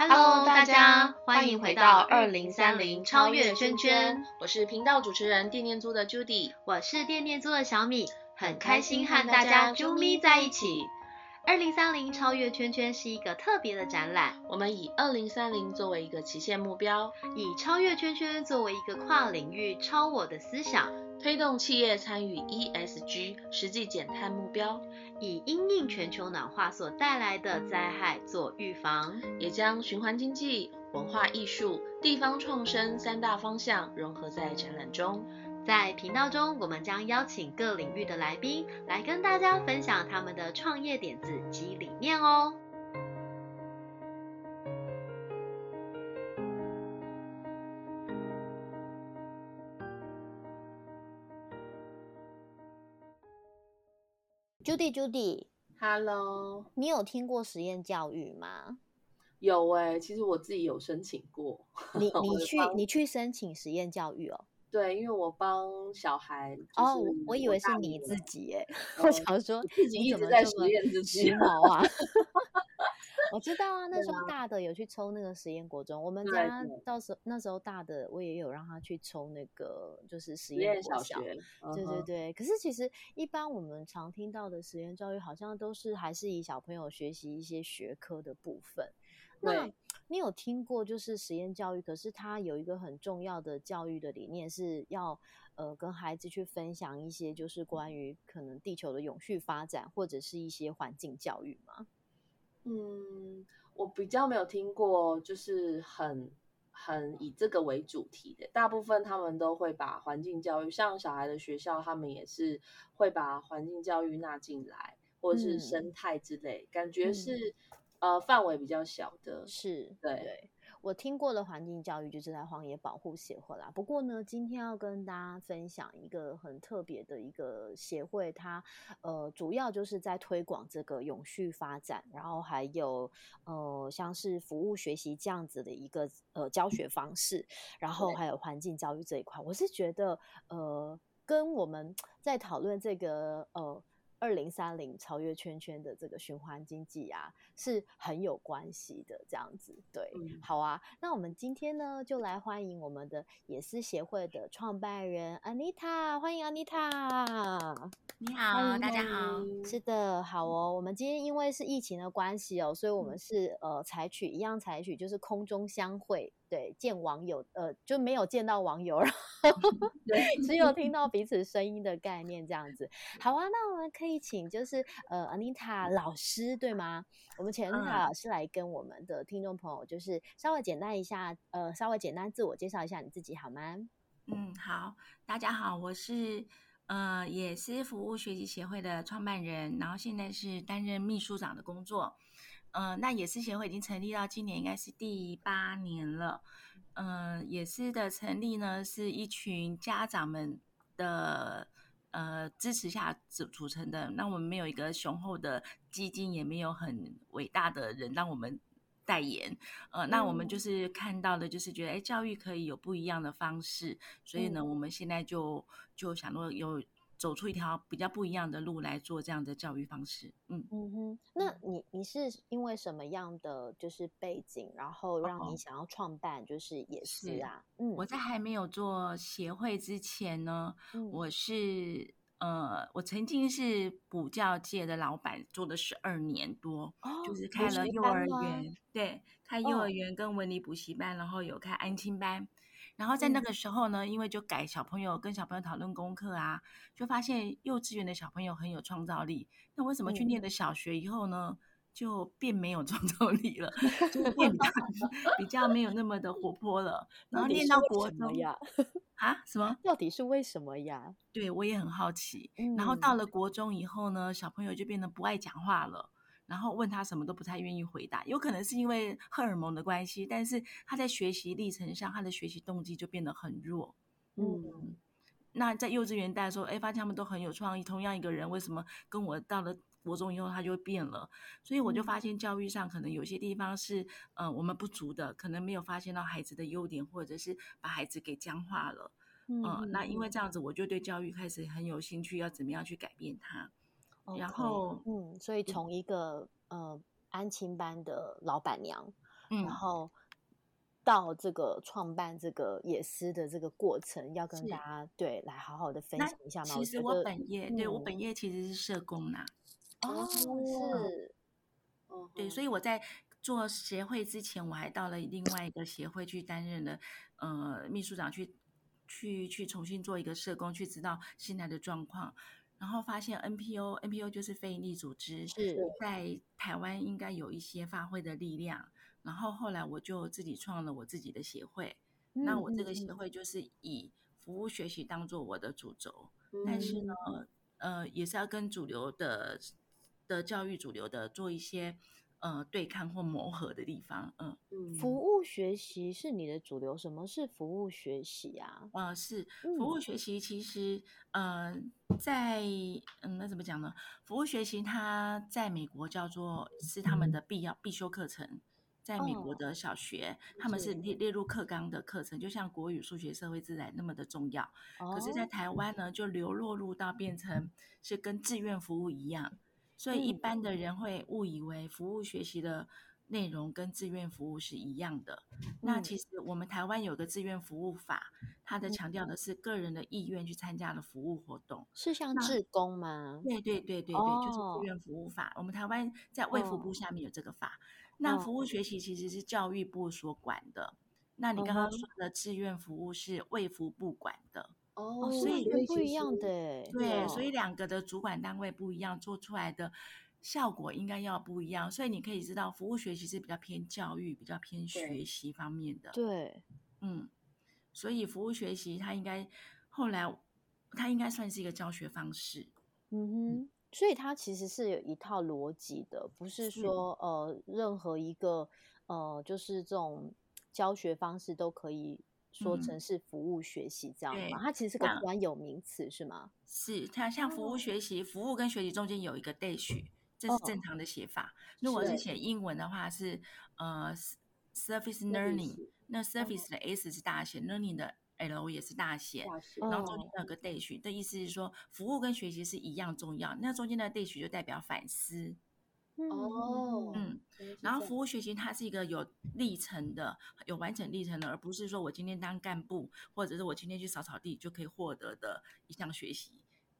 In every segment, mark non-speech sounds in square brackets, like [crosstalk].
Hello，大家欢迎回到二零三零超越圈圈，我是频道主持人电念租的 Judy，我是电念租的小米，很开心和大家啾咪在一起。二零三零超越圈圈是一个特别的展览，我们以二零三零作为一个期限目标，以超越圈圈作为一个跨领域超我的思想，推动企业参与 ESG 实际减碳目标，以因应全球暖化所带来的灾害做预防，也将循环经济、文化艺术、地方创生三大方向融合在展览中。在频道中，我们将邀请各领域的来宾来跟大家分享他们的创业点子及理念哦。Judy，Judy，Hello，你有听过实验教育吗？有哎，其实我自己有申请过。[laughs] 你你去你去申请实验教育哦？对，因为我帮小孩哦，我以为是你自己哎，我想说自己一直在实验自己啊。[laughs] 我知道啊，那时候大的有去抽那个实验国中，我们家到时候那时候大的我也有让他去抽那个就是实验小学，对对对。可是其实一般我们常听到的实验教育，好像都是还是以小朋友学习一些学科的部分。那你有听过就是实验教育？可是它有一个很重要的教育的理念，是要呃跟孩子去分享一些就是关于可能地球的永续发展，或者是一些环境教育吗？嗯，我比较没有听过，就是很很以这个为主题的。大部分他们都会把环境教育，像小孩的学校，他们也是会把环境教育纳进来，或者是生态之类，感觉是。呃，范围比较小的，是对。我听过的环境教育就是在荒野保护协会啦。不过呢，今天要跟大家分享一个很特别的一个协会，它呃主要就是在推广这个永续发展，然后还有呃像是服务学习这样子的一个呃教学方式，然后还有环境教育这一块，我是觉得呃跟我们在讨论这个呃。二零三零超越圈圈的这个循环经济啊，是很有关系的。这样子，对，好啊。那我们今天呢，就来欢迎我们的野思协会的创办人 Anita，欢迎 Anita。你好，大家好。是的，好哦。我们今天因为是疫情的关系哦，所以我们是呃采取一样采取就是空中相会。对，见网友，呃，就没有见到网友，[laughs] 然 [laughs] 后只有听到彼此声音的概念这样子。好啊，那我们可以请就是呃，Anita 老师对吗？我们请 Anita 老师来跟我们的听众朋友就是稍微简单一下，呃，稍微简单自我介绍一下你自己好吗？嗯，好，大家好，我是呃，也是服务学习协会的创办人，然后现在是担任秘书长的工作。嗯，那野狮协会已经成立到今年应该是第八年了。嗯，野狮的成立呢，是一群家长们的呃支持下组组成的。那我们没有一个雄厚的基金，也没有很伟大的人让我们代言。呃，那我们就是看到的，就是觉得哎，教育可以有不一样的方式，所以呢，我们现在就就想说有。走出一条比较不一样的路来做这样的教育方式，嗯。嗯哼，那你你是因为什么样的就是背景，然后让你想要创办就是也是啊？嗯，我在还没有做协会之前呢，我是呃，我曾经是补教界的老板，做了十二年多，就是开了幼儿园，对，开幼儿园跟文理补习班，然后有开安亲班。然后在那个时候呢，因为就改小朋友跟小朋友讨论功课啊，就发现幼稚园的小朋友很有创造力。那为什么去念了小学以后呢，就变没有创造力了，就变 [laughs] 比较没有那么的活泼了？然后念到国中呀，啊，什么？到底是为什么呀？对我也很好奇。然后到了国中以后呢，小朋友就变得不爱讲话了。然后问他什么都不太愿意回答，有可能是因为荷尔蒙的关系，但是他在学习历程上，他的学习动机就变得很弱。嗯，那在幼稚园带的时候，哎，发现他们都很有创意。同样一个人，为什么跟我到了国中以后他就变了？所以我就发现教育上可能有些地方是，呃，我们不足的，可能没有发现到孩子的优点，或者是把孩子给僵化了。嗯，那因为这样子，我就对教育开始很有兴趣，要怎么样去改变它。然后，嗯，所以从一个呃安亲班的老板娘，嗯。然后到这个创办这个野思的这个过程，要跟大家对来好好的分享一下嘛。其实我本业，对我嗯。本业其实是社工呐、哦是。对，所以以我在做协会之前，我还到了另外一个协会去担任了呃秘书长去，去去重新做一个社工，去知道现在的状况，然后发现 NPO NPO 就是非营利组织，是在台湾应该有一些发挥的力量。然后后来我就自己创了我自己的协会，那我这个协嗯会就是以服务学习当做我的主轴，但是呢，呃，也是要跟主流的的教育主流的做一些呃对抗或磨合的地方。嗯，嗯服务学习是你的主流，什么是服务学习啊？呃，是嗯服务学习，其实呃，在嗯，那怎么讲呢？服务学习它在美国叫做是他们的必要必修课程。在美国哦的小学，他们是是列列入课纲的课程，就像国语、数学、社会、自然那么的重要。可是，在哦台湾呢，就流落入到变成是跟志愿服务一样，所以一嗯般的人会误以为服务学习的内容跟志愿服务是一样的。那嗯其实我们台湾有个志愿服务法，它的强调的是个人的意愿去参加的服务活动。是像志工吗？对对对对对，就是哦志愿服务法。我们台湾在卫福部哦下面有这个法。那服务哦学习其实是教育部所管的。那你刚刚说的志愿服务是卫福部管的。哦所以跟不一样的欸。对，所以哦两个的主管单位不一样，做出来的效果应该要不一样。所以你可以知道，服务学习是比较偏教育、比较偏学习方面的。对，嗯，所以服务学习它应该后来它应该算是一个教学方式。嗯哼，所以它其实是有一套逻辑的，不是是说呃任何一个呃就是这种教学方式都可以说嗯成是服务学习这样对吗？它其实是个像专有名词是吗？是它像服务哦学习，服务跟学习中间有一个 dash，这是哦正常的写法。如果是是写英文的话是呃 service learning，那 service 的 s 是大写，learning 的 l 也是大写。然后中间哦有个 dash 的意思是说，服务跟学习是一样重要。那中间的 dash 就代表反思，哦嗯，然后服务学习它是一个有历程的、有完整历程的，而不是说我今天当干部，或者是我今天去扫扫地就可以获得的一项学习，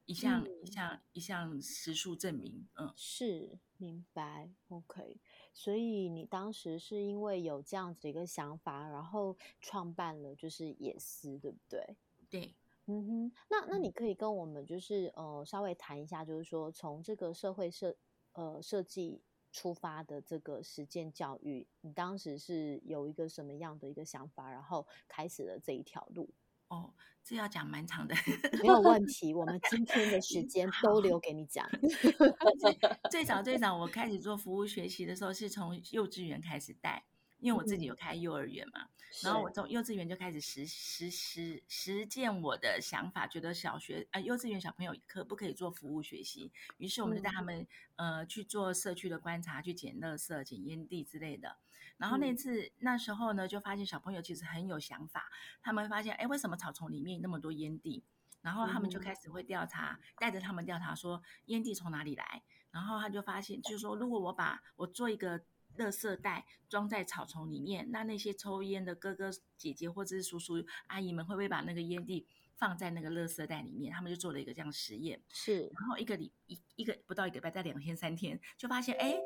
一项、嗯一项一项实数证明。嗯，是明白，OK。所以你当时是因为有这样子的一个想法，然后创办了就是野思，对不对？对，嗯哼，那那你可以跟我们就是呃稍微谈一下，就是说从这个社会设呃设计出发的这个实践教育，你当时是有一个什么样的一个想法，然后开始了这一条路？哦，这要讲蛮长的。没 [laughs] 有问题，我们今天的时间都留给你讲。[laughs] 最早最早我开始做服务学习的时候，是从幼稚园开始带，因为我自己有开幼儿园嘛。然后我从幼稚园就开始实实实实践我的想法，觉得小学呃幼稚园小朋友可不可以做服务学习？于是我们就带他们、呃去做社区的观察，去捡垃圾、捡烟蒂之类的。然后那嗯次、那时候呢，就发现小朋友其实很有想法，他们会发现哎，为什么草丛里面那么多烟蒂？然后他们就嗯开始会调查，带着他们调查说烟蒂从哪里来。然后他就发现，就是说，如果我把我做一个垃圾袋装在草丛里面，那那些抽烟的哥哥姐姐或者是叔叔阿姨们会不会把那个烟蒂放在那个垃圾袋里面？他们就做了一个这样实验。是然后一个礼一一个不到一个礼拜，在两天三天，就发现哎，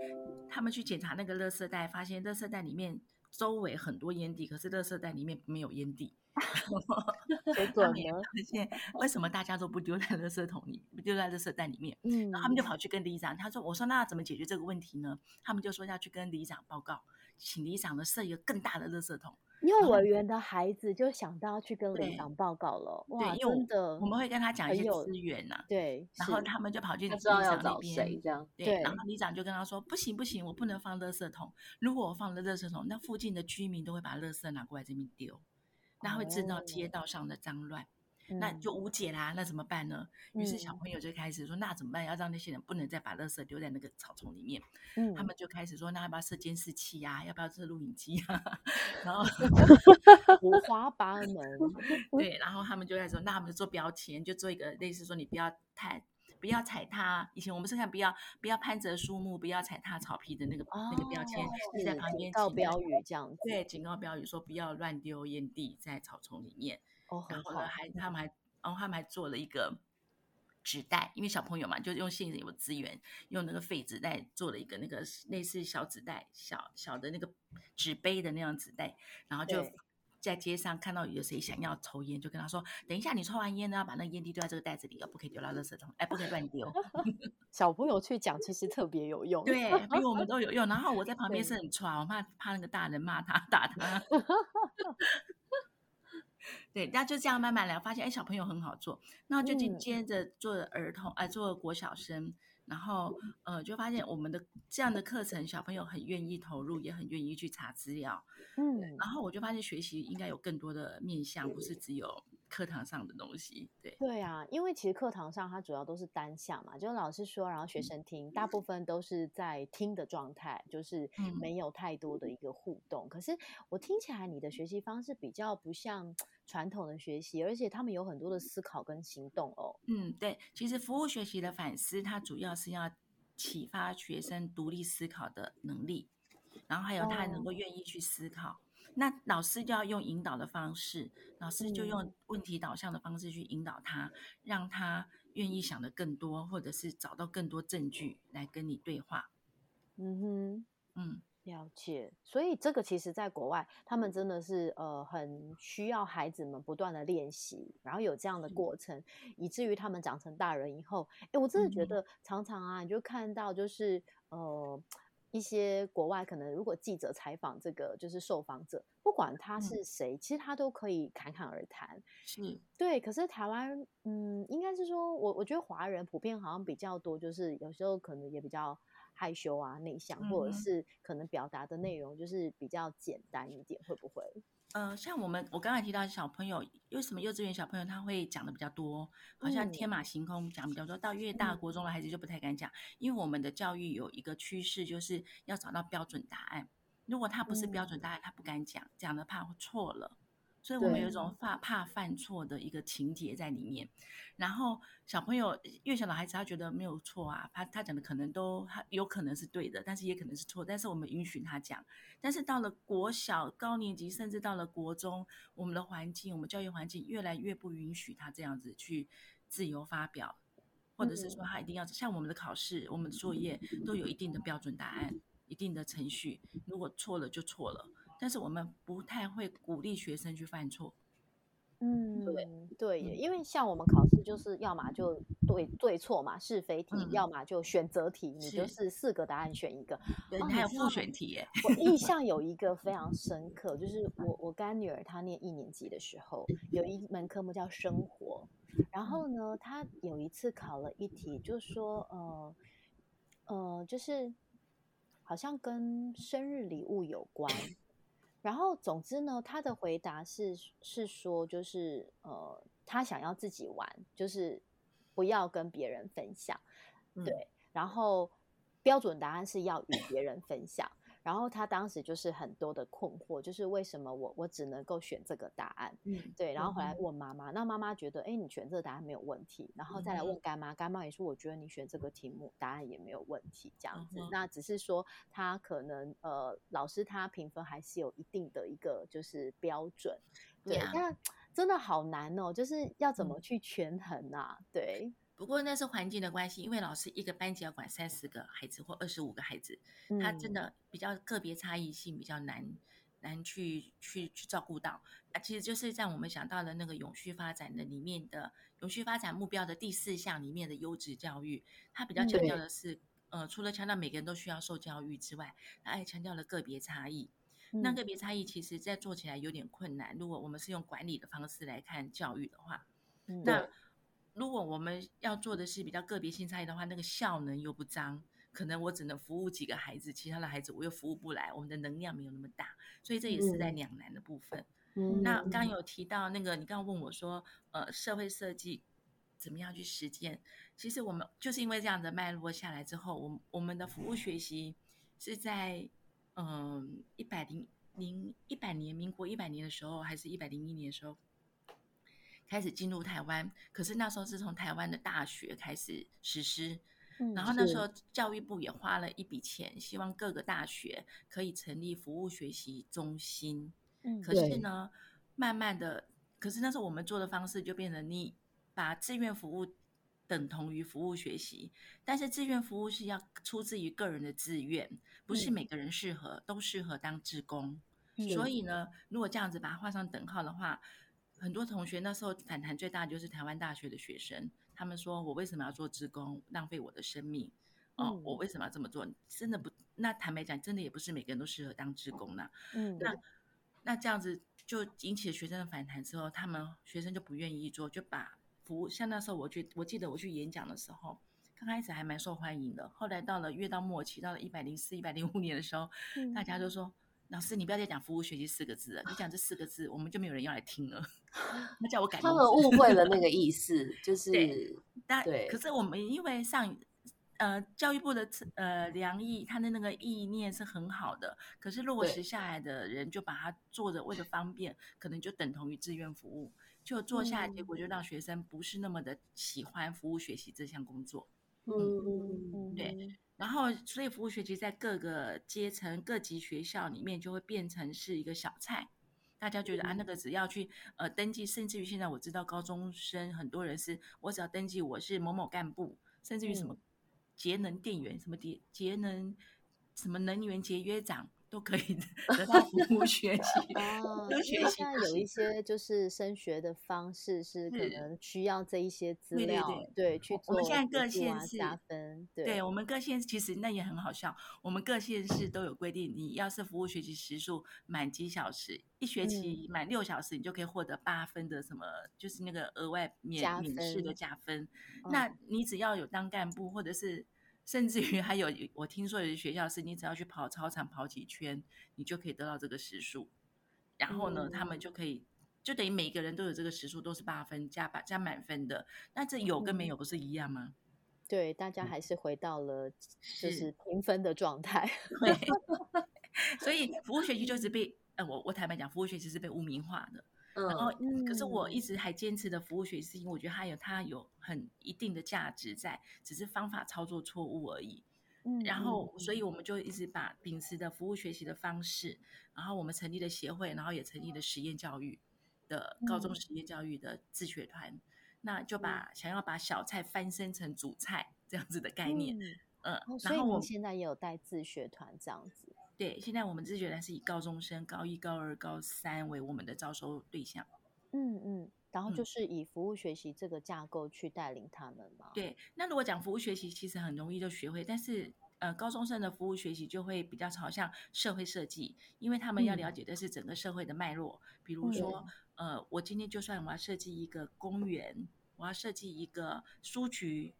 他们去检查那个垃圾袋，发现垃圾袋里面周围很多烟蒂，可是垃圾袋里面没有烟蒂。[laughs] 结他们也果呢？发现为什么大家都不丢在垃圾桶里，不丢在垃圾袋里面？嗯，然后他们就跑去跟里长，他说：“我说那怎么解决这个问题呢？”他们就说要去跟里长报告，请里长呢设一个更大的垃圾桶。幼儿园的孩子就想到去跟对里长报告了，哇，真的，我们会跟他讲一些资源呐、对，然后他们就跑去里他知道要长那找谁边。这样。对，对然后里长就跟他说：“不行不行，我不能放垃圾桶。如果我放了垃圾桶，那附近的居民都会把垃圾拿过来这边丢，那会制造街哦道上的脏乱。那嗯就无解啦，那怎么办呢？于是小嗯朋友就开始说，那怎么办？要让那些人不能再把垃圾丢在那个草丛里面。嗯，他们就开始说，那要不要设监视器呀、要不要设录影机啊？[laughs] 然后五花八门，对，然后他们就开始说，那我们就做标签，就做一个类似说，你不要太。不要踩踏。以前我们是看不要不要攀折树木，不要踩踏草皮的那个、那个标签，是在旁边警告标语这样子。对，警告标语说不要乱丢烟蒂在草丛里面。哦，然后呢，。还他们还，然后他们还做了一个纸袋，因为小朋友嘛，就用现有的资源，用那个废纸袋做了一个那个类似小纸袋、小小的那个纸杯的那样纸袋，然后就在街上看到有谁想要抽烟，就跟他说：“等一下，你抽完烟呢，要把那个烟蒂丢在这个袋子里，哦，不可以丢到垃圾桶，哎，不可以乱丢。[laughs] 小朋友去讲，其实特别有用。对，[laughs] 比我们都有用。然后我在旁边是很抓，我怕怕那个大人骂他打他。[laughs] 对，那就这样慢慢来，发现哎，小朋友很好做，那就接嗯接着做儿童，哎、做国小生，然后呃，就发现我们的这样的课程，小朋友很愿意投入，也很愿意去查资料，嗯，然后我就发现学习应该有更多的面向，不是只有课堂上的东西。对，对啊，因为其实课堂上它主要都是单向嘛，就是老师说，然后学生听，大部分都是在听的状态，就是嗯没有太多的一个互动。可是我听起来你的学习方式比较不像传统的学习，而且他们有很多的思考跟行动哦。嗯，对，其实服务学习的反思，它主要是要启发学生独立思考的能力，然后还有他能够愿意去思考。那老师就要用引导的方式，老师就嗯用问题导向的方式去引导他，让他愿意想的更多，或者是找到更多证据来跟你对话。嗯哼。嗯，了解，所以这个其实在国外，他们真的是呃很需要孩子们不断的练习，然后有这样的是过程，以至于他们长成大人以后，哎，我真的觉嗯得常常啊，你就看到就是呃一些国外可能如果记者采访这个就是受访者，不管他嗯。是谁，其实他都可以侃侃而谈，是，对，可是台湾，嗯，应该是说，我我觉得华人普遍好像比较多，就是有时候可能也比较害羞啊、内向，或者是可能表达的内容就是比较简单一点，会不会？呃，像我们我刚才提到小朋友，为什么幼稚园小朋友他会讲的比较多，好像嗯天马行空讲比较多，到越大嗯国中的孩子就不太敢讲，因为我们的教育有一个趋势，就是要找到标准答案。如果他不是标准答案，他不敢讲，讲的怕错了。所以我们有一种怕怕犯错的一个情节在里面。然后小朋友越小的孩子，他觉得没有错啊，他他讲的可能都他有可能是对的，但是也可能是错，但是我们允许他讲。但是到了国小高年级，甚至到了国中，我们的环境，我们教育环境越来越不允许他这样子去自由发表，或者是说他一定要像我们的考试、我们的作业都有一定的标准答案、一定的程序，如果错了就错了。但是我们不太会鼓励学生去犯错。嗯，对对因为像我们考试就是要么就对对错嘛，是非题，嗯要么就选择题，你就是是四个答案选一个。对，还有复选题耶。我印 [laughs] 象有一个非常深刻，就是我我干女儿她念一年级的时候，有一门科目叫生活，然后呢，她有一次考了一题，就说呃呃，就是好像跟生日礼物有关。然后，总之呢，他的回答是是说，就是呃，他想要自己玩，就是不要跟别人分享。嗯对，然后标准答案是要与别人分享。然后他当时就是很多的困惑，就是为什么我我只能够选这个答案？嗯，对，然后回来嗯问妈妈，那妈妈觉得，哎，你选这个答案没有问题，然后再来嗯问干妈，干妈也说，我觉得你选这个题目答案也没有问题，这样子。嗯那只是说他可能呃，老师他评分还是有一定的一个就是标准，对，呀但真的好难哦，就是要怎么嗯去权衡啊？对，不过那是环境的关系，因为老师一个班级要管三十个孩子或二十五个孩子，他真嗯的比较个别差异性比较难难去去去照顾到。啊，其实就是在我们想到的那个永续发展的里面的永续发展目标的第四项里面的优质教育，它比较强调的是，呃，除了强调每个人都需要受教育之外，它还强调了个别差异。那嗯个别差异其实在做起来有点困难。如果我们是用管理的方式来看教育的话，嗯那如果我们要做的是比较个别性差异的话，那个效能又不彰，可能我只能服务几个孩子，其他的孩子我又服务不来，我们的能量没有那么大，所以这也是在嗯两难的部分。嗯那刚刚有提到那个，你刚刚问我说，呃，社会设计怎么样去实践？其实我们就是因为这样的脉络下来之后，我们我们的服务学习是在嗯一百零零一百年，民国一百年的时候，还是一百零一年的时候，开始进入台湾，可是那时候是从台湾的大学开始实施。嗯然后那时候教育部也花了一笔钱，希望各个大学可以成立服务学习中心。嗯可是呢，慢慢的，可是那时候我们做的方式就变成你把志愿服务等同于服务学习，但是志愿服务是要出自于个人的志愿，不是嗯每个人适合、都适合当志工。嗯所以呢，如果这样子把它画上等号的话，很多同学那时候反弹最大的就是台湾大学的学生，他们说我为什么要做志工，浪费我的生命？哦，嗯我为什么要这么做？真的不，那坦白讲，真的也不是每个人都适合当志工的。嗯那那这样子就引起了学生的反弹之后，他们学生就不愿意做，就把服务像那时候我去，我记得我去演讲的时候，刚开始还蛮受欢迎的，后来到了越到末期，到了一百零四、一百零五年的时候，嗯大家都说。老师，你不要再讲服务学习四个字了，你讲这四个字，我们就没有人要来听了。[laughs] 他叫我改他们误会了那 [laughs] 个意思，就是对但对可是我们因为上呃教育部的呃良意，他的那个意念是很好的，可是落对实下来的人就把它做的为了方便，可能就等同于志愿服务，就做下来，结果就让学生不是那么的喜欢服务学习这项工作。嗯嗯嗯对然后，所以服务学习在各个阶层、各级学校里面就会变成是一个小菜。大家觉得啊，那个只要去呃登记，甚至于现在我知道高中生很多人是，我只要登记我是某某干部，甚至于什么节能电源、什么节节能什么能源节约长都可以得到服 [laughs] 务学习。哦，现在有一些就是升学的方式是可能需要这一些资料，对去做我们现在各县市啊加分，对对我们各县其实那也很好笑，我们各县市都有规定，你要是服务学习时数满几小时，一学嗯期满六小时，你就可以获得八分的什么，就是那个额外免免试的加分。嗯那你只要有当干部，或者是甚至于还有我听说有的学校是你只要去跑操场跑几圈，你就可以得到这个时数。然后呢，他们嗯就可以。就等于每个人都有这个时数，都是八分加八加满分的。那这有跟没嗯有不是一样吗？对，大家还是回到了就是是平分的状态。对，[laughs] 所以服务学习就是被呃，我我坦白讲，服务学习是被污名化的。然后嗯，可是我一。嗯直还坚持的服务学习，是因为我觉得它有它有很一定的价值在，只是方法操作错误而已。嗯然嗯后，所以我们就一直把秉持的服务学习的方式，然后我们成立了协会，然后也成立了实验教育的高中嗯。实验教育的自学团，那就把想要把小菜翻身成主菜这样子的概念，嗯。然后我们现在也有带自学团这样子。对，现在我们自觉团是以高中生高一、高二、高三为我们的招收对象。嗯嗯，然后就嗯是以服务学习这个架构去带领他们嘛。，对，那如果讲服务学习，其实很容易就学会，但是呃，高中生的服务学习就会比较朝向社会设计，因为他们要了嗯解的是整个社会的脉络。比如说，呃，我今天就算我要设计一个公园，我要设计一个书局。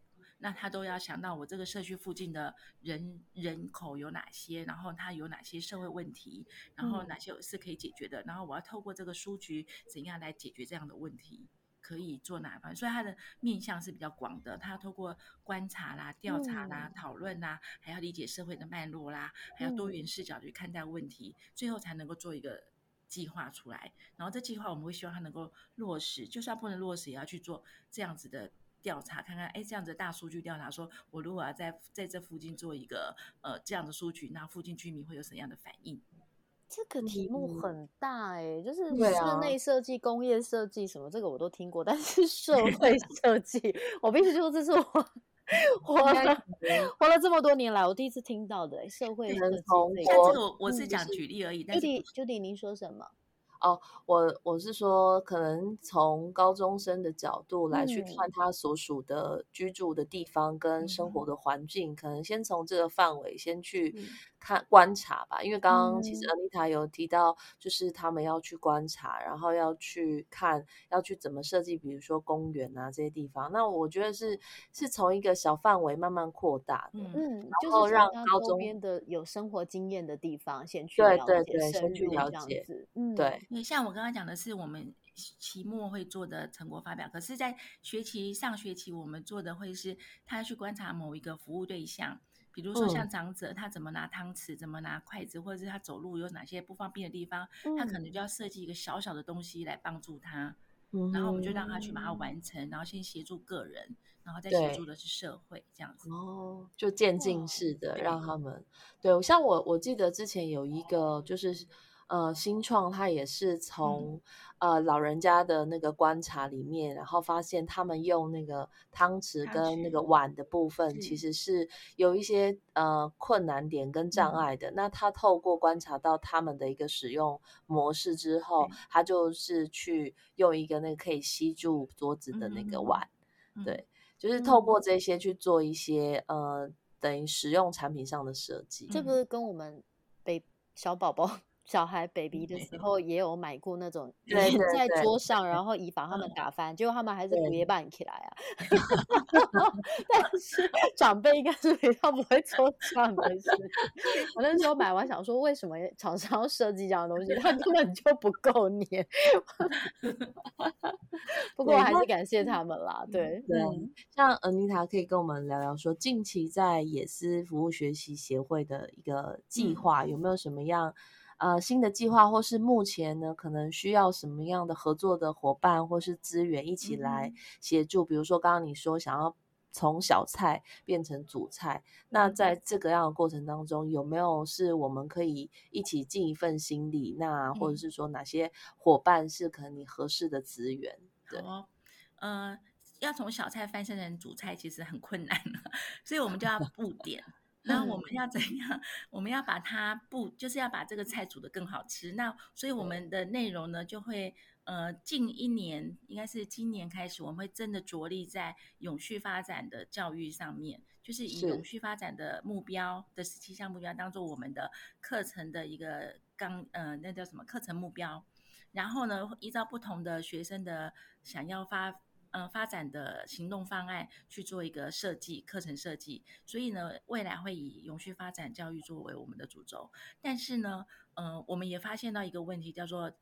那他都要想到我这个社区附近的人人口有哪些，然后他有哪些社会问题，然后嗯哪些是可以解决的，然后我要透过这个书局怎样来解决这样的问题。可以做哪方，所以他的面向是比较广的。它透过观察啦、调查啦、嗯讨论啦，还要理解社会的脉络啦，还要多嗯元视角去看待问题，最后才能够做一个计划出来。然后这计划我们会希望它能够落实，就算不能落实，也要去做这样子的调查，看看哎这样子大数据调查，说我如果要在在这附近做一个呃这样的数据，那附近居民会有什么样的反应？这个题目嗯很大哎、就是室内设计、工业设计什么，这个我都听过，但是社会 [laughs] 设计，我必须说这是我 [laughs] 活了活了这么多年来我第一次听到的、欸、社会可设计这但个。我这个我我是讲举例而已，但是 Judy Judy，您说什么？我我是说，可能从高中生的角度来去嗯看他所属的居住的地方跟生活嗯的环境，可能先从这个范围先去嗯看观察吧。因为刚刚其实嗯 Anita 有提到，就是他们要去观察，然后要去看，要去怎么设计，比如说公园啊这些地方。那我觉得是是从一个小范围慢慢扩大的。嗯然，后让高中周边的有生活经验的地方先去对了解对对深先去了解对，对，像我刚刚讲的是我们期末会做的成果发表，可是，在学期上学期我们做的会是他去观察某一个服务对象，比如说像嗯长者，他怎么拿汤匙，怎么拿筷子，或者是他走路有哪些不方便的地方，他可嗯能就要设计一个小小的东西来帮助他。然后我们就让他去把它完成，然后先协助个人，然后再协助的是社会这样子。哦，就渐进式的让他们。对，像我我记得之前有一个就是呃新创，他也是从。呃，老人家的那个观察里面，然后发现他们用那个汤匙跟那个碗的部分，其实是有一些呃困难点跟障碍的。那他透过观察到他们的一个使用模式之后，他就是去用一个那个可以吸住桌子的那个碗，对，就是透过这些去做一些呃等于使用产品上的设计。这不是跟我们被小宝宝。小孩 baby 的时候也有买过那种在桌上，然后以防他们打翻，结果他们还是不夜半起来啊。[laughs] 但是长辈应该是比较不会做这样的事。我那时候买完想说，为什么厂商要设计这样的东西？它根本就不够黏。[laughs] 不过我还是感谢他们啦。对对，像恩妮塔可以跟我们聊聊，说近期在野思服务学习协会的一个计划有没有什么样？呃，新的计划或是目前呢，可能需要什么样的合作的伙伴或是资源一起来协助？比如说，刚刚你说想要从小菜变成主菜，那在这个样的过程当中，有没有是我们可以一起尽一份心力？那或者是说哪些伙伴是可能你合适的资源？对，呃，要从小菜翻身成主菜其实很困难，所以我们就要布点。那我们要怎样？[laughs] 我们要把它不，就是要把这个菜煮得更好吃。那所以我们的内容呢，就会呃，近一年应该是今年开始，我们会真的着力在永续发展的教育上面，就是以永续发展的目标的十七项目标当做我们的课程的一个纲，呃，那叫什么课程目标？然后呢，依照不同的学生的想要发。嗯，发展的行动方案去做一个设计，课程设计。所以呢，未来会以永续发展教育作为我们的主轴。但是呢，嗯，我们也发现到一个问题，叫做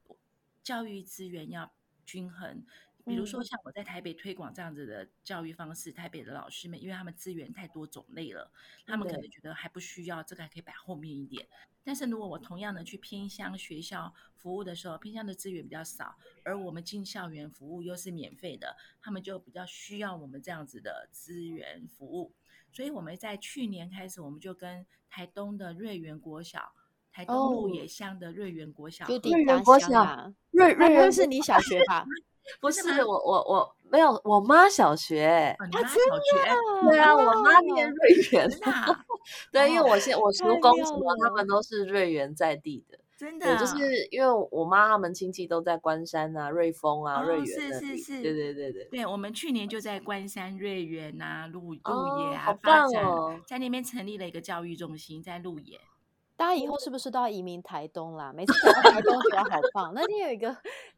教育资源要均衡。比如说，像我在台北推广这样子的教育方式，台北的老师们，因为他们资源太多种类了，他们可能觉得还不需要这个，还可以摆后面一点。但是如果我同样的去偏乡学校服务的时候，偏乡的资源比较少，而我们进校园服务又是免费的，他们就比较需要我们这样子的资源服务。所以我们在去年开始，我们就跟台东的瑞园国小、台东鹿野乡的瑞园国小，瑞园国小，瑞瑞园是你小学吧？不是我我我没有我妈小学，啊，小学，对啊，我妈念瑞园 [laughs] 对，因为我现我叔公什么他们。都是瑞园在地的，真的，就是因为我妈他们亲戚都在关山啊、瑞丰啊、瑞园，是是是，对对对对，对我们去年就在关山、瑞园啊、鹿鹿野啊，好棒哦，在那边成立了一个教育中心，在鹿野。大家以后是不是都要移民台东啦？每次讲到台东觉得好棒。那天有一个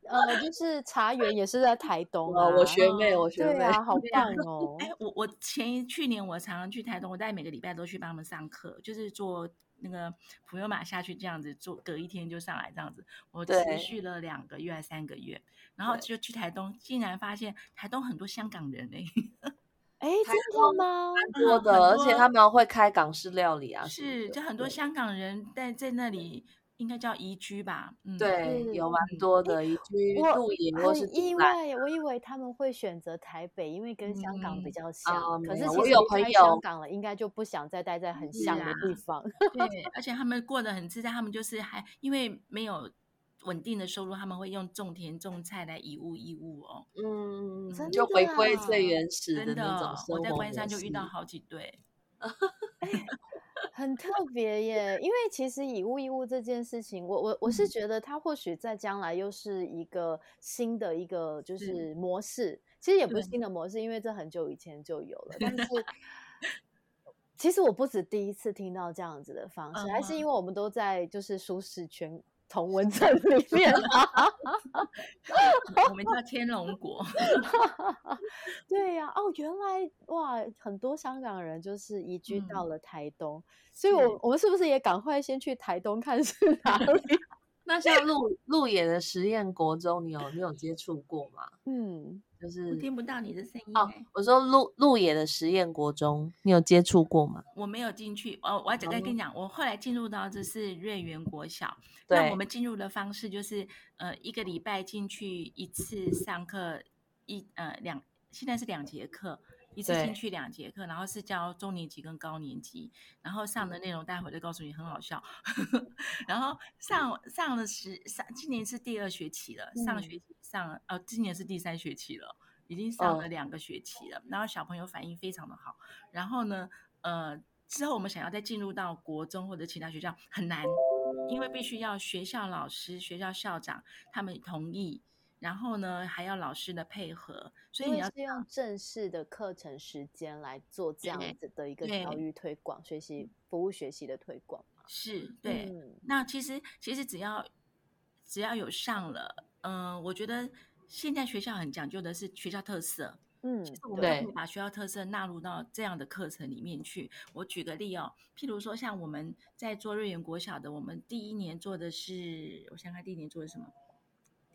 呃，就是茶园也是在台 [laughs] 东啊。我学妹，我学妹啊，好 [laughs] 棒哦！哎，我我前一去年我常常去台东，我大概每个礼拜都去帮他们上课，就是做那个普悠玛下去这样子做，隔一天就上来这样子。我持续了两个月还三个月，然后就去台东，竟然发现台东很多香港人哎。哎，真的吗？蛮多的，而且他们会开港式料理啊。是，就很多香港人在在那里，应该叫移居吧？嗯，对，有蛮多的移居露营或是意外，我以为他们会选择台北，因为跟香港比较像。可是我有朋友香港了，应该就不想再待在很像的地方。[laughs] 对，而且他们过得很自在，他们就是还因为没有。稳定的收入，他们会用种田种菜来以物易物哦。嗯，就回归最原始的那种生活。我在关山就遇到好几对，[laughs] 很特别耶。因为其实以物易物这件事情，我我我是觉得它或许在将来又是一个新的一个就是模式。其实也不是新的模式，因为这很久以前就有了。但是 [laughs] 其实我不止第一次听到这样子的方式，还是因为我们都在就是舒适圈。同文层里面，[laughs] 我们叫天龙国。[laughs] 对呀，哦，原来哇，很多香港人就是移居到了台东，所以，我我们是不是也赶快先去台东看是哪里？[laughs] 那像路路野的实验国中，你有你有接触过吗？嗯，就是我听不到你的声音、哦欸。，我说路路野的实验国中，你有接触过吗？我没有进去哦，我要再哦跟你讲，我后来进入到这是瑞园国小，对那我们进入的方式就是呃一个礼拜进去一次上课一呃两，现在是两节课，一次对进去两节课，然后是教中年级跟高年级，然后上的内容待会再告诉你很好笑，[laughs] 然后上上了十上今年是第二学期了，上嗯。学期上了呃今年是第三学期了。已经上了嗯两个学期了，然后小朋友反应非常的好，然后呢，呃，之后我们想要再进入到国中或者其他学校很难，因为必须要学校老师、学校校长他们同意，然后呢还要老师的配合，所以你要是用正式的课程时间来做这样子的一个教育推广、学习服务学习的推广嘛。是对。嗯那其实其实只要只要有上了，嗯、我觉得现在学校很讲究的是学校特色，嗯，其实我们把学校特色纳入到这样的课程里面去。我举个例哦，譬如说像我们在做瑞园国小的，我们第一年做的是，我想想看第一年做的什么？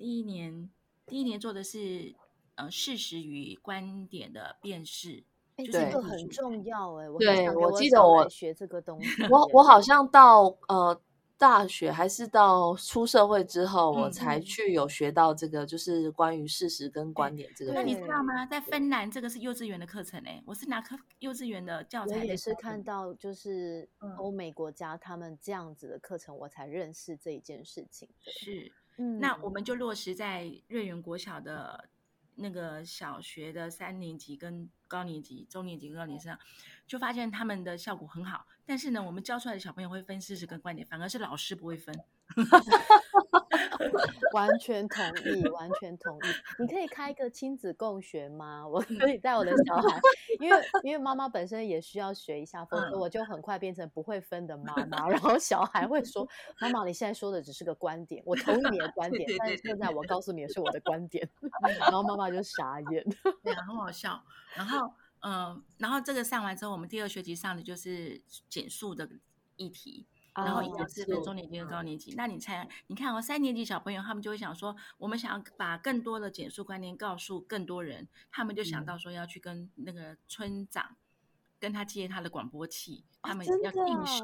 第一年第一年做的是呃事实与观点的辨识，哎，就是对这个很重要哎，对我记得我学这个东 [laughs] 西。我我好像到呃大学还是到出社会之后，我嗯才嗯去有学到这个，就是关于事实跟观点这个那。你知道吗？在芬兰这个是幼稚园的课程哎，我是拿课幼稚园的教材在也是看到，就是嗯欧美国家他们这样子的课程，我才认识这一件事情的。是。嗯，那我们就落实在瑞园国小的那个小学的三年级跟高年级、中年级跟高年级上，就发现他们的效果很好。但是呢，我们教出来的小朋友会分事实跟观点，反而是老师不会分。[laughs] [laughs] 完全同意，完全同意。你可以开一个亲子共学吗？[laughs] 我可以带我的小孩，因为因为妈妈本身也需要学一下，否则嗯我就很快变成不会分的妈妈。[laughs] 然后小孩会说：“妈妈，你现在说的只是个观点，我同意你的观点，但是现在我告诉你的是我的观点。”然后妈妈就傻眼。对啊，很好笑。然后，嗯、然后这个上完之后，我们第二学期上的就是减速的议题。然后一哦个是分是中年级跟高年级。那你猜，你看哦，三年级小朋友他们就会想说，我们想要把更多的减速观念告诉更多人，他们就想嗯到说要去跟那个村长跟他借他的广播器，哦他们要定时。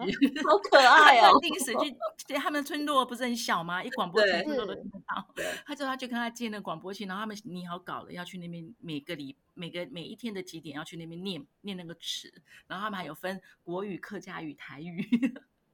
好可 [laughs] 爱哦！定时去，对他们的村落不是很小吗？一广播器对村落都是听得到。他就他就跟他借那个广播器，然后他们拟好稿了，要去那边每个礼每个每一天的几点要去那边念念那个词，然后他们还有分国语、客家语、台语。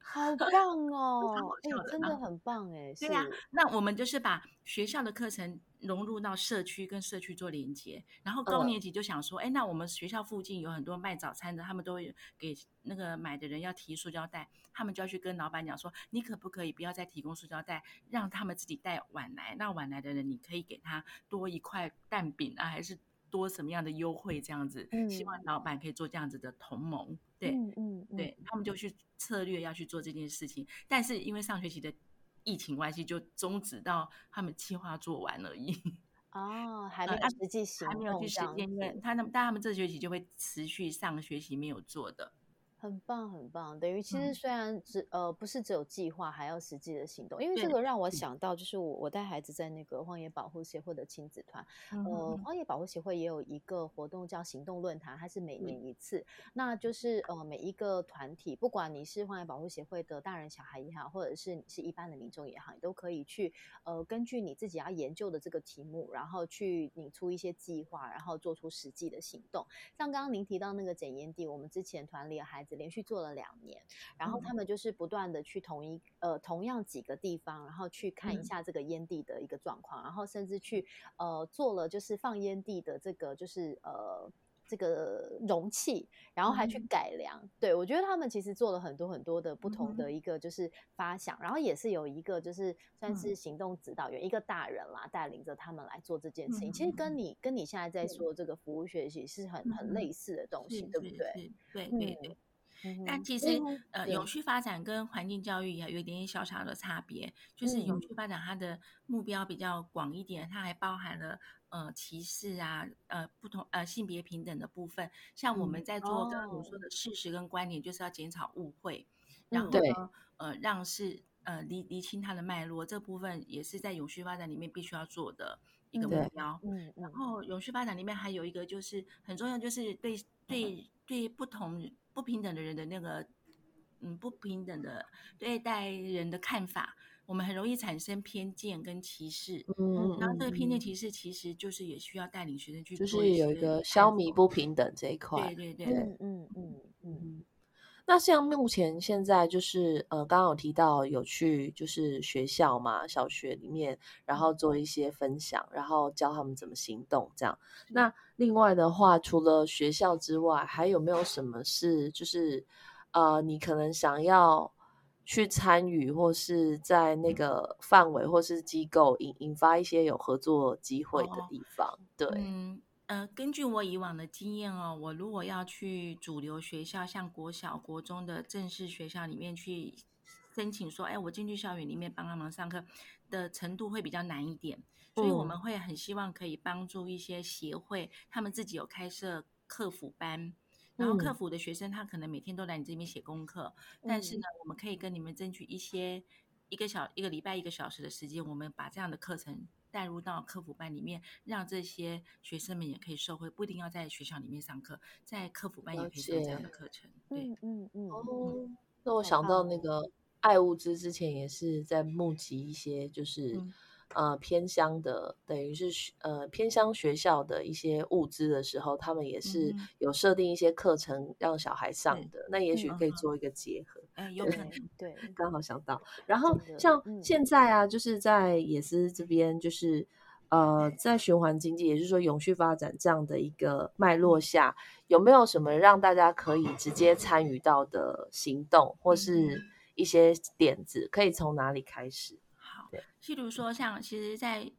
好棒 [laughs] 哦！哎、真的很棒哎！对呀、是那我们就是把学校的课程融入到社区，跟社区做连接。然后高嗯年级就想说，哎、那我们学校附近有很多卖早餐的，他们都会给那个买的人要提塑胶袋，他们就要去跟老板讲说，你可不可以不要再提供塑胶袋，让他们自己带碗来？那碗来的人，你可以给他多一块蛋饼啊，还是多什么样的优惠这样子？希望老板可以做这样子的同盟，对。嗯嗯嗯对他们就去策略要去做这件事情，但是因为上学期的疫情关系，就终止到他们计划做完而已，[laughs] 哦，还没呃有实际行还没有去实践，因为子他那但他们这学期就会持续上学期没有做的，很棒，很棒。等于其实嗯虽然只呃不是只有计划，还要实际的行动。因为这个让我嗯想到，就是我我带孩子在那个荒野保护协会的亲子团，嗯呃，嗯荒野保护协会也有一个活动叫行动论坛，它是每嗯年一次。那就是呃每一个团体，不管你是荒野保护协会的大人小孩也好，或者是你是一般的民众也好，你都可以去呃根据你自己要研究的这个题目，然后去拟出一些计划，然后做出实际的行动。像刚刚您提到那个检验地，我们之前团里的孩子连续做了两年，然后他们就是不断的去同一呃同样几个地方，然后去看一嗯。下这个烟蒂的一个状况，然后甚至去呃做了就是放烟蒂的这个就是呃。这个容器，然后还去嗯。改良，对我觉得他们其实做了很多很多的不同嗯。的一个就是发想，然后也是有一个就是算嗯。是行动指导员，一个大人啦带领着他们来做这件事情。嗯其实跟嗯你跟你现在在说这个服务学习是很很嗯类似的东西，对不对？对对对。嗯但其实呃，永续发展跟环境教育也有一点点小小的差别，就是永嗯续。发展它的目标比较广一点，它还包含了呃歧视啊，呃不同呃性别平等的部分。像我们嗯在做刚刚我哦。说的事实跟观点，就是要减少误会，然嗯后呢，呃，让是呃理理清它的脉络，这部分也是在永续发展里面必须要做的一个嗯目标。嗯。嗯。然后永续发展里面还有一个就是很重要，就是对对对不同不平等的人的那个嗯不平等的对待人的看法，我们很容易产生偏见跟歧视。嗯然后这个偏见嗯歧视其实就是也需要带领学生去就是做一些有一个消弭不平等这一块。对对对对嗯嗯嗯嗯嗯，那像目前现在就是呃，刚刚有提到有去就是学校嘛，小学里面，然后做一些分享，然后教他们怎么行动这样。那另外的话，除了学校之外，还有没有什么是就是呃，你可能想要去参与，或是在那个范围或是机构引引发一些有合作机会的哦地方？对，嗯呃，根据我以往的经验哦，我如果要去主流学校，像国小、国中的正式学校里面去申请说，哎，我进去校园里面帮他们上课的程度会比较难一点，所以我们嗯会很希望可以帮助一些协会，他们自己有开设客服班。然后客嗯。服的学生，他可能每天都来你这边写功课，但是嗯呢，我们可以跟你们争取一些一个小一个礼拜一个小时的时间，我们把这样的课程带入到客服班里面，让这些学生们也可以受惠，不一定要在学校里面上课，在客服班也可以上这样的课程。对，嗯嗯嗯哦，那我想到那个爱物资之前也是在募集一些，就是、嗯呃偏乡的，等于是呃偏乡学校的一些物资的时候，他们也是有设定一些课程让小孩上对的，那也许可以做一个结合。呃，有可能。[laughs] 对，刚好想到，然后像嗯现在啊，就是在野斯这边，就是呃，在循环经济，也就是说永续发展这样的一个脉络下，有没有什么让大家可以直接参与到的行动，或是一些点子，可以从哪里开始？好对，譬如说，像其实，在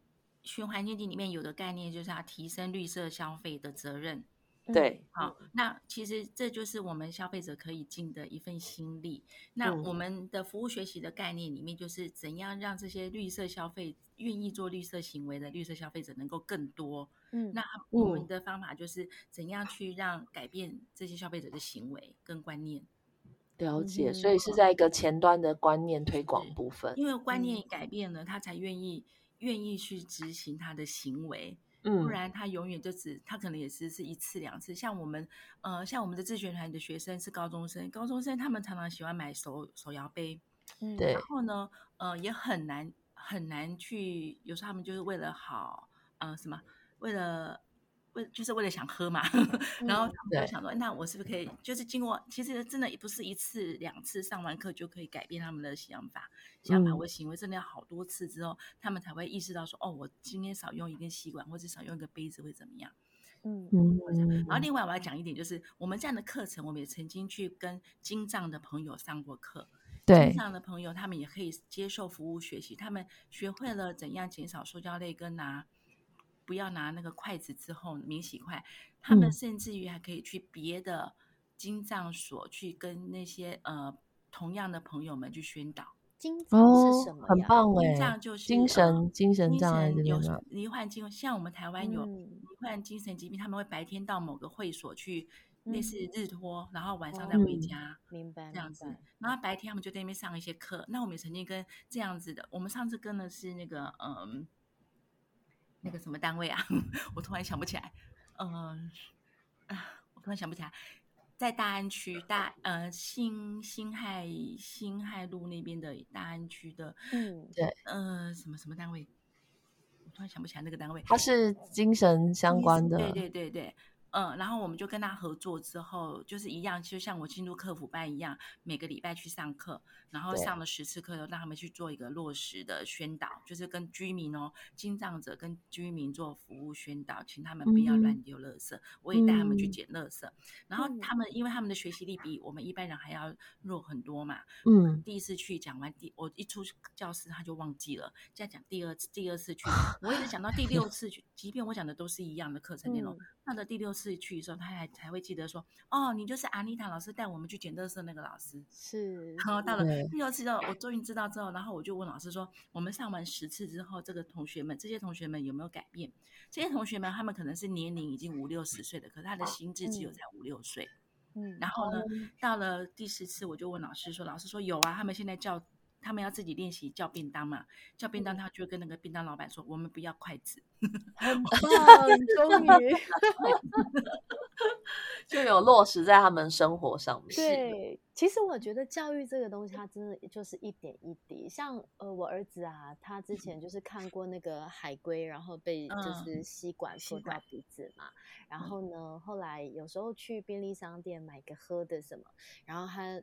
循环经济里面有的概念就是要提升绿色消费的责任。对，好，那其实这就是我们消费者可以尽的一份心力。那嗯我们的服务学习的概念里面，就是怎样让这些绿色消费、愿意做绿色行为的绿色消费者能够更多。嗯那我们嗯的方法就是怎样去让改变这些消费者的行为跟观念。了解，嗯所以是在一个前端的观念推广部分。因为观念嗯改变了，他才愿意愿意去执行他的行为。嗯不然他永远就只他可能也是是一次两次。像我们呃，像我们的自学团的学生是高中生，高中生他们常常喜欢买手手摇杯，嗯对然后呢，呃，也很难很难去，有时候他们就是为了好呃什么，为了。为就是为了想喝嘛，然后嗯他们就想说，那我是不是可以，就是经过，其实真的也不是一次两次上完课就可以改变他们的想法、想法嗯。或行为，真的要好多次之后，他们才会意识到说，哦，我今天少用一根吸管，或者少用一个杯子会怎么样。嗯。嗯然后另外我要讲一点，就是我们这样的课程，我们也曾经去跟金藏的朋友上过课。对。金藏的朋友，他们也可以接受服务学习，他们学会了怎样减少塑胶类跟拿不要拿那个筷子之后免洗筷，他们嗯甚至于还可以去别的精藏所去跟那些呃同样的朋友们去宣导。金藏哦是什么，呀？很棒精哎障，就是精呃神精神精障碍这神有？罹患精，像我们台湾有嗯罹患精神疾病，他们会白天到某个会所去类似嗯日托，然后晚上再回嗯家。明白这样子，然后白天他们就在那边上一些课。那我们也曾经跟这样子的，我们上次跟的是那个嗯，那个什么单位啊？[laughs] 我突然想不起来。嗯、啊，我突然想不起来，在大安区大呃新新海新海路那边的大安区的嗯对呃什么什么单位？我突然想不起来那个单位。它是精神相关的，对对对对，嗯，然后我们就跟他合作之后，就是一样，就像我进入客服班一样，每个礼拜去上课，然后上了十次课，让他们去做一个落实的宣导，就是跟居民哦，精障者跟居民做服务宣导，请他们不要嗯乱丢垃圾，我也带他们去嗯。捡垃圾。然后嗯。他们因为他们的学习力比我们一般人还要弱很多嘛，嗯，第一次去讲完第，我一出教室他就忘记了，再讲第二次，第二次去，[laughs] 我一直讲到第六次去，即便我讲的都是一样的课程内容，嗯到了第六次去的时候，他还才会记得说，哦，你就是阿妮塔老师带我们去捡垃圾那个老师。是，然后到了第六次之后，我终于知道之后，然后我就问老师说，我们上完十次之后，这个同学们，这些同学们有没有改变？这些同学们，他们可能是年龄已经五六十岁的，可是他的心智只有嗯才五六岁。嗯然后呢，到了第十次，我就问老师说：“老师说有啊，他们现在叫他们要自己练习叫便当嘛，叫便当他就跟那个便当老板说，我们不要筷子。很棒，终于就有落实在他们生活上面。对，其实我觉得教育这个东西，它真的就是一点一滴。像呃，我儿子啊，他之前就是看过那个海龟，然后被就是吸管戳到鼻子嘛。然后呢，后来有时候去便利商店买个喝的什么，然后他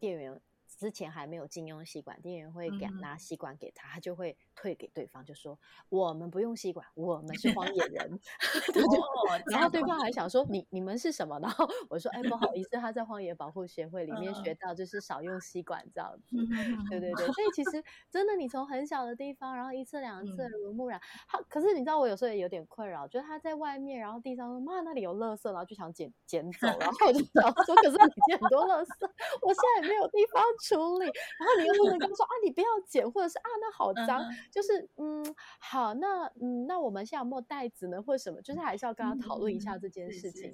店员。之前还没有禁用吸管，店员会给拿吸管给他，他就会退给对方，就说我们不用吸管，我们是荒野人。[laughs] 然后对方还想说你你们是什么？然后我说哎不好意思，他在荒野保护协会里面学到就是少用吸管这样子。对对对，所以其实真的你从很小的地方，然后一次两次耳濡目染。他可是你知道我有时候也有点困扰，就是他在外面，然后地上说妈那里有垃圾，然后就想捡捡走，然后我就想说可是你捡很多垃圾，我现在也没有地方。处理，然后你又不能跟他说啊，你不要剪，或者是啊，那好脏，就是嗯，好，那嗯，那我们现在有没有袋子呢，或者什么？就是还是要跟他讨论一下这件事情。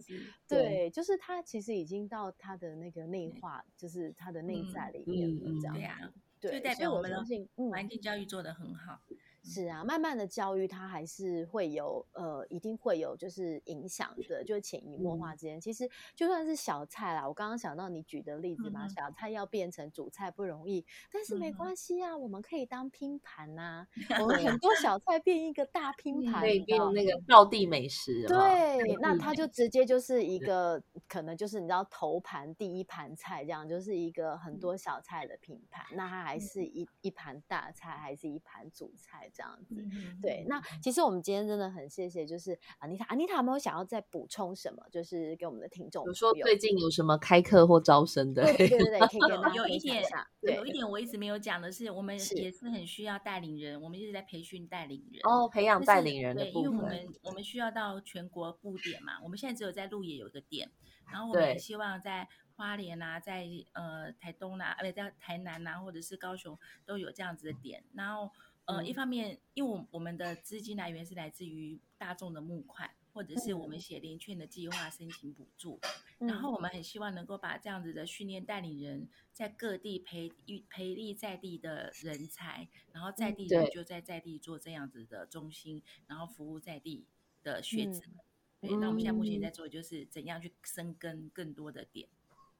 对，就是他其实已经到他的那个内化，就是他的内在里面了，这样。对代表我们的环境教育做得很好。是啊，慢慢的教育它还是会有呃，一定会有就是影响的，就是潜移默化之间。其实就算是小菜啦，我刚刚想到你举的例子嘛，小菜要变成主菜不容易，但是没关系啊，我们可以当拼盘呐。[laughs] 我们很多小菜变一个大拼盘，可以变那个道地美食。对，那它就直接就是一个可能就是你知道头盘第一盘菜这样，就是一个很多小菜的拼盘。那它还是一一盘大菜，还是一盘主菜？这样子，对。那其实我们今天真的很谢谢，就是阿妮塔，阿妮塔有没有想要再补充什么？就是给我们的听众，比如说最近有什么开课或招生的？对对对，可以跟大家有一点，有一点我一直没有讲的是，我们也是很需要带领人，我们一直在培训带领人哦，培养带领人的部分。因为我们我们需要到全国布点嘛，我们现在只有在鹿野有一个点，然后我们也希望在花莲啊，在呃台东啊，而且在台南啊，或者是高雄都有这样子的点，然后。呃，一方面，因为我我们的资金来源是来自于大众的募款，或者是我们写联券的计划申请补助，然后我们很希望能够把这样子的训练带领人在各地培育培力在地的人才，然后在地人就在在地做这样子的中心，然后服务在地的学子们。对，那我们现在目前在做就是怎样去生根更多的点。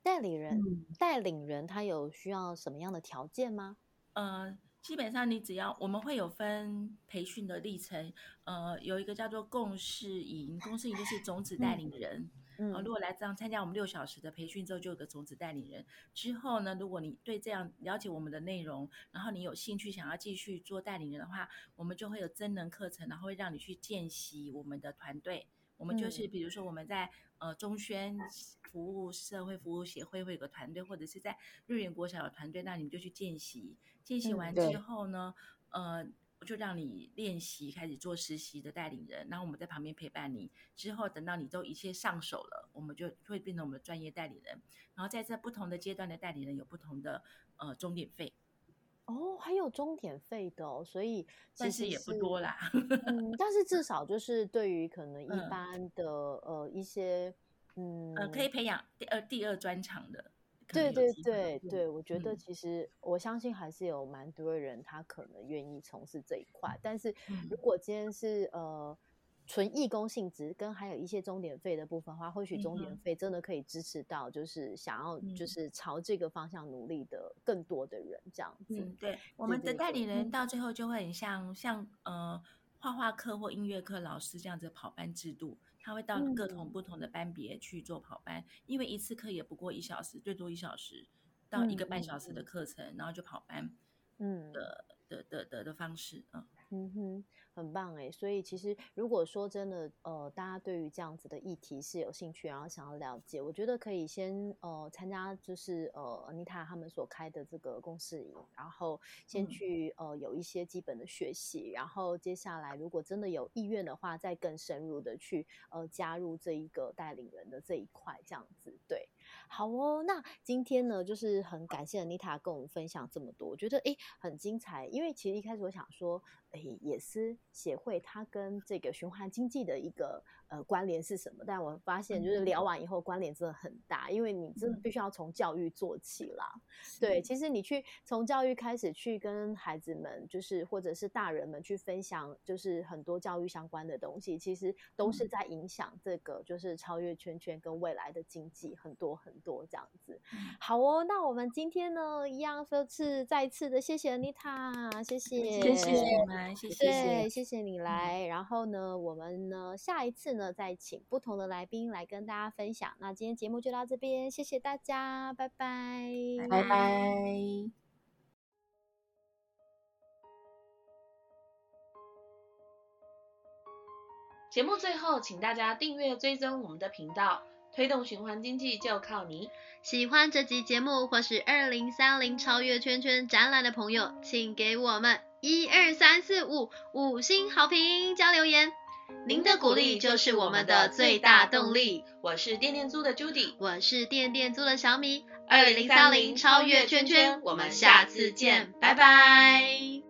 代理人，代领人他有需要什么样的条件吗？呃。基本上，你只要我们会有分培训的历程，呃，有一个叫做共事营，共事营就是种子带领人。嗯，如果来这样参加我们六小时的培训之后，就有个种子带领人。之后呢，如果你对这样了解我们的内容，然后你有兴趣想要继续做带领人的话，我们就会有真人课程，然后会让你去见习我们的团队。我们就是比如说我们在呃中宣服务社会服务协会会有个团队，或者是在瑞园国小的团队，那你们就去见习。见习完之后呢，呃，我就让你练习，开始做实习的带领人，然后我们在旁边陪伴你。之后等到你都一切上手了，我们就会变成我们的专业代理人。然后在这不同的阶段的代理人有不同的呃终点费。哦，还有终点费的，所以其实也不多啦。嗯，但是至 [laughs] 少就是对于可能一般的呃一些嗯呃可以培养第二第二专长的。对对对对，我觉得其实我相信还是有蛮多人他可能愿意从事这一块，但是如果今天是呃纯义工性质，跟还有一些终点费的部分的话，或许终点费真的可以支持到就是想要就是朝这个方向努力的更多的人这样子。嗯，对，我们的代理人到最后就会很像像呃画画课或音乐课老师这样子跑班制度。他会到各同不同的班别去做跑班，因为一次课也不过一小时，最多一小时到一个半小时的课程，然后就跑班，嗯。的的的的的方式，嗯嗯哼。很棒哎，所以其实如果说真的，呃，大家对于这样子的议题是有兴趣，然后想要了解，我觉得可以先呃参加，就是呃安妮塔他们所开的这个公司营，然后先去呃有一些基本的学习，然后接下来如果真的有意愿的话，再更深入的去呃加入这一个带领人的这一块，这样子对。好哦，那今天呢，就是很感谢 Anita 跟我们分享这么多，我觉得诶很精彩。因为其实一开始我想说，诶也是协会它跟这个循环经济的一个呃关联是什么？但我发现就是聊完以后关联真的很大，因为你真的必须要从教育做起啦。对，其实你去从教育开始去跟孩子们，就是或者是大人们去分享，就是很多教育相关的东西，其实都是在影响这个就是超越圈圈跟未来的经济很多很多。这样子，好哦。那我们今天呢，一样说是再次的谢谢 Anita，谢谢，谢谢你们，谢谢，对，谢谢你来。然后呢，我们呢下一次呢再请不同的来宾来跟大家分享。那今天节目就到这边，谢谢大家，拜拜，拜拜。节目最后，请大家订阅追踪我们的频道。推动循环经济就靠你！喜欢这集节目或是二零三零超越圈圈展览的朋友，请给我们一二三四五五星好评加留言，您的鼓励就是我们的最大动力。我是电电租的 Judy，我是电电租的小米。二零三零超越圈圈，我们下次见，拜拜。